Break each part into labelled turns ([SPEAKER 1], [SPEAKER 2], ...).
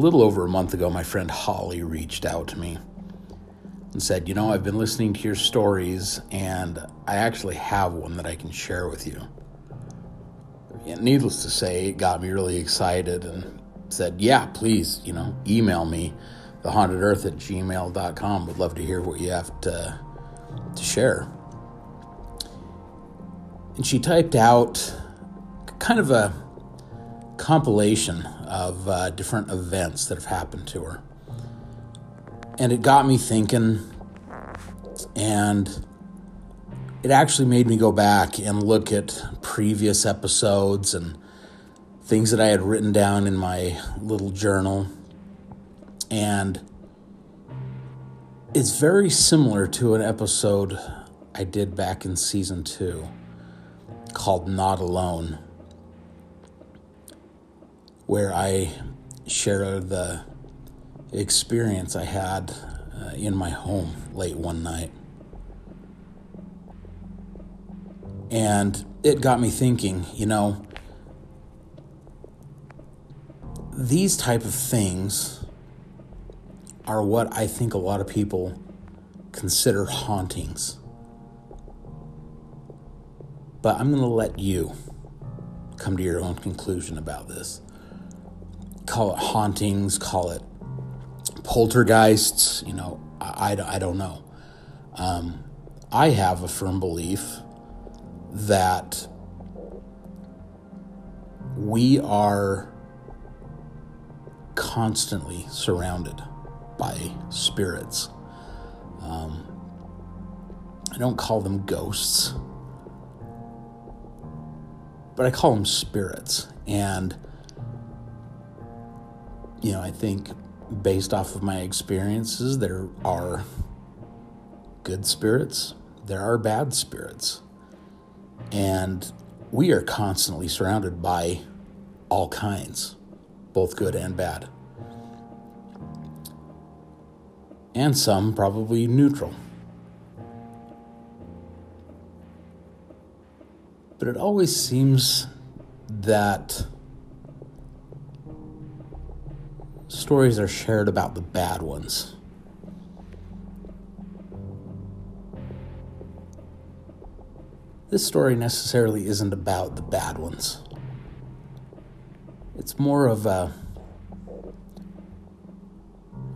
[SPEAKER 1] a little over a month ago, my friend Holly reached out to me and said, You know, I've been listening to your stories, and I actually have one that I can share with you. And needless to say, it got me really excited and said, Yeah, please, you know, email me, thehauntedearth at gmail.com. Would love to hear what you have to, to share. And she typed out kind of a compilation of uh, different events that have happened to her. And it got me thinking, and it actually made me go back and look at previous episodes and things that I had written down in my little journal. And it's very similar to an episode I did back in season two called Not Alone where I share the experience I had uh, in my home late one night. And it got me thinking, you know, these type of things are what I think a lot of people consider hauntings. But I'm going to let you come to your own conclusion about this call it hauntings, call it poltergeists, you know, I, I, I don't know. Um, I have a firm belief that we are constantly surrounded by spirits. Um, I don't call them ghosts, but I call them spirits. And you know, I think based off of my experiences, there are good spirits, there are bad spirits. And we are constantly surrounded by all kinds, both good and bad. And some probably neutral. But it always seems that stories are shared about the bad ones. This story necessarily isn't about the bad ones. It's more of a,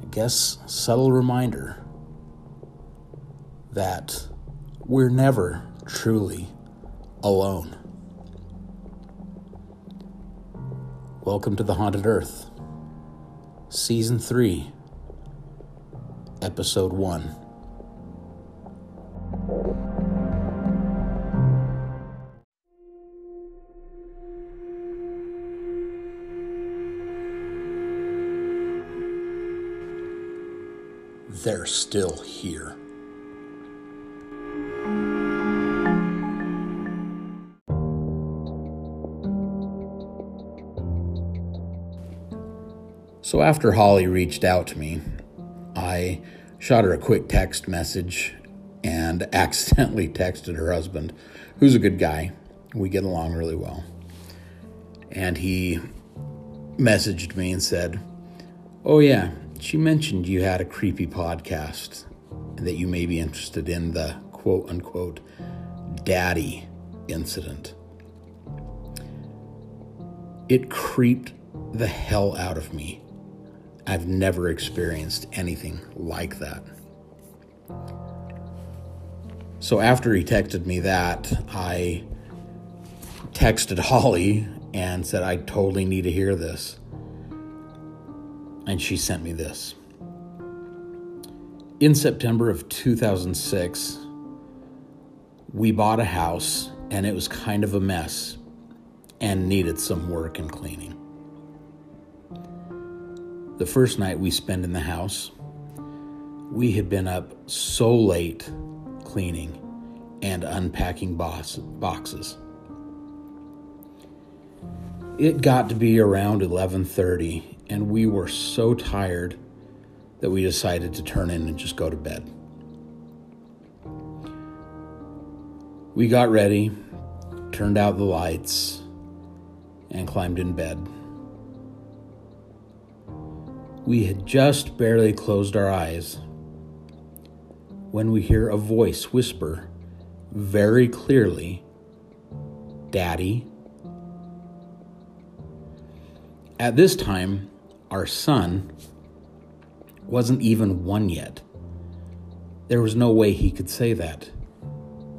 [SPEAKER 1] I guess, subtle reminder that we're never truly alone. Welcome to the Haunted Earth. Season 3, Episode 1. They're still here. So after Holly reached out to me, I shot her a quick text message and accidentally texted her husband, who's a good guy. We get along really well. And he messaged me and said, Oh, yeah, she mentioned you had a creepy podcast and that you may be interested in the quote unquote daddy incident. It creeped the hell out of me I've never experienced anything like that. So after he texted me that, I texted Holly and said, I totally need to hear this. And she sent me this. In September of 2006, we bought a house and it was kind of a mess and needed some work and cleaning. The first night we spent in the house, we had been up so late cleaning and unpacking box, boxes. It got to be around 11:30 and we were so tired that we decided to turn in and just go to bed. We got ready, turned out the lights, and climbed in bed. We had just barely closed our eyes when we hear a voice whisper very clearly, Daddy. At this time, our son wasn't even one yet. There was no way he could say that.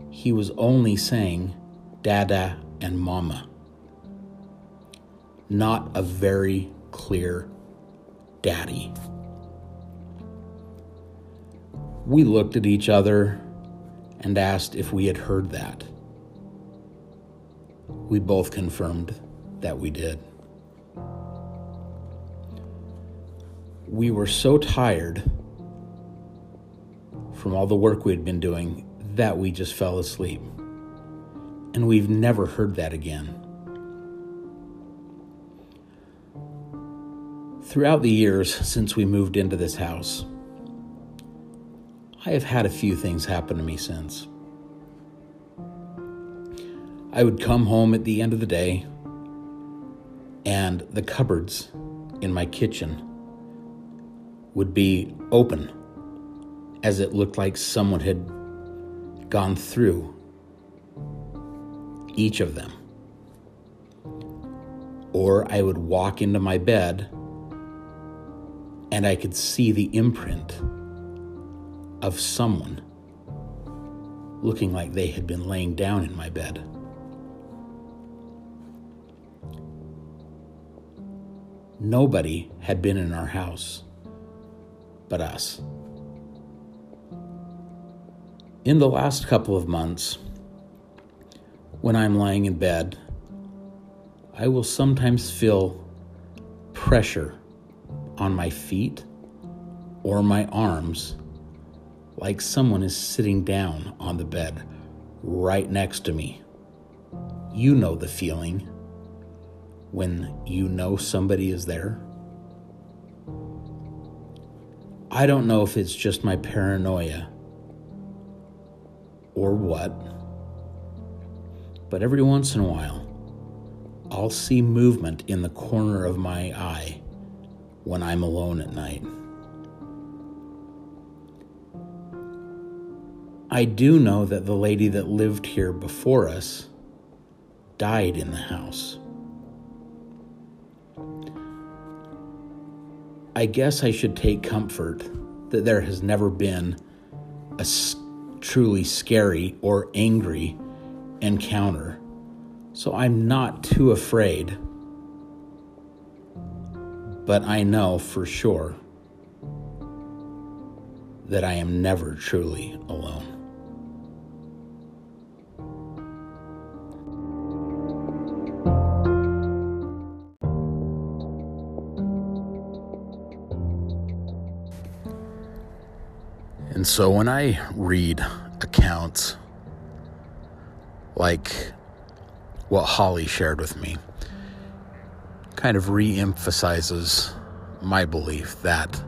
[SPEAKER 1] He was only saying Dada and Mama. Not a very clear daddy. We looked at each other and asked if we had heard that. We both confirmed that we did. We were so tired from all the work we had been doing that we just fell asleep. And we've never heard that again. Throughout the years since we moved into this house, I have had a few things happen to me since. I would come home at the end of the day, and the cupboards in my kitchen would be open as it looked like someone had gone through each of them. Or I would walk into my bed and I could see the imprint of someone looking like they had been laying down in my bed. Nobody had been in our house but us. In the last couple of months, when I'm lying in bed, I will sometimes feel pressure on my feet or my arms like someone is sitting down on the bed right next to me. You know the feeling when you know somebody is there. I don't know if it's just my paranoia or what, but every once in a while, I'll see movement in the corner of my eye when I'm alone at night. I do know that the lady that lived here before us died in the house. I guess I should take comfort that there has never been a truly scary or angry encounter, so I'm not too afraid but I know for sure that I am never truly alone. And so when I read accounts like what Holly shared with me, kind of re emphasizes my belief that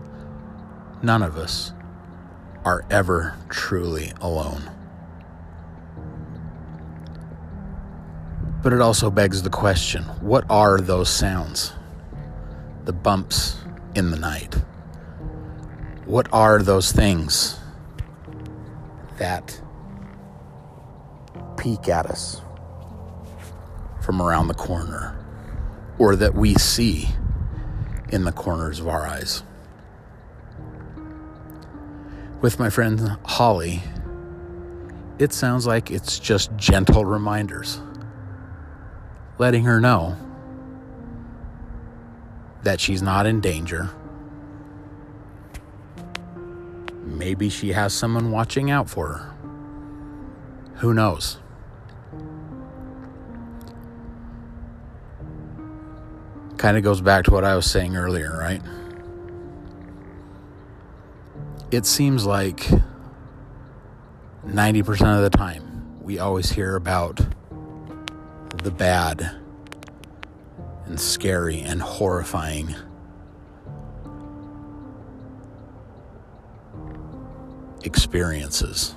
[SPEAKER 1] none of us are ever truly alone. But it also begs the question what are those sounds? The bumps in the night? What are those things that peek at us from around the corner? Or that we see in the corners of our eyes. With my friend Holly, it sounds like it's just gentle reminders, letting her know that she's not in danger. Maybe she has someone watching out for her. Who knows? Kind of goes back to what I was saying earlier, right? It seems like 90% of the time we always hear about the bad and scary and horrifying experiences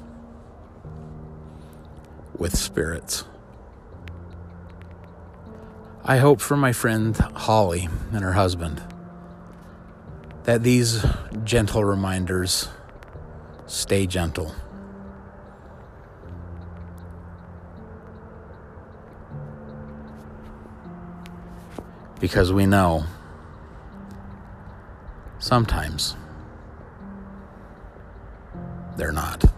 [SPEAKER 1] with spirits. I hope for my friend Holly and her husband that these gentle reminders stay gentle. Because we know sometimes they're not.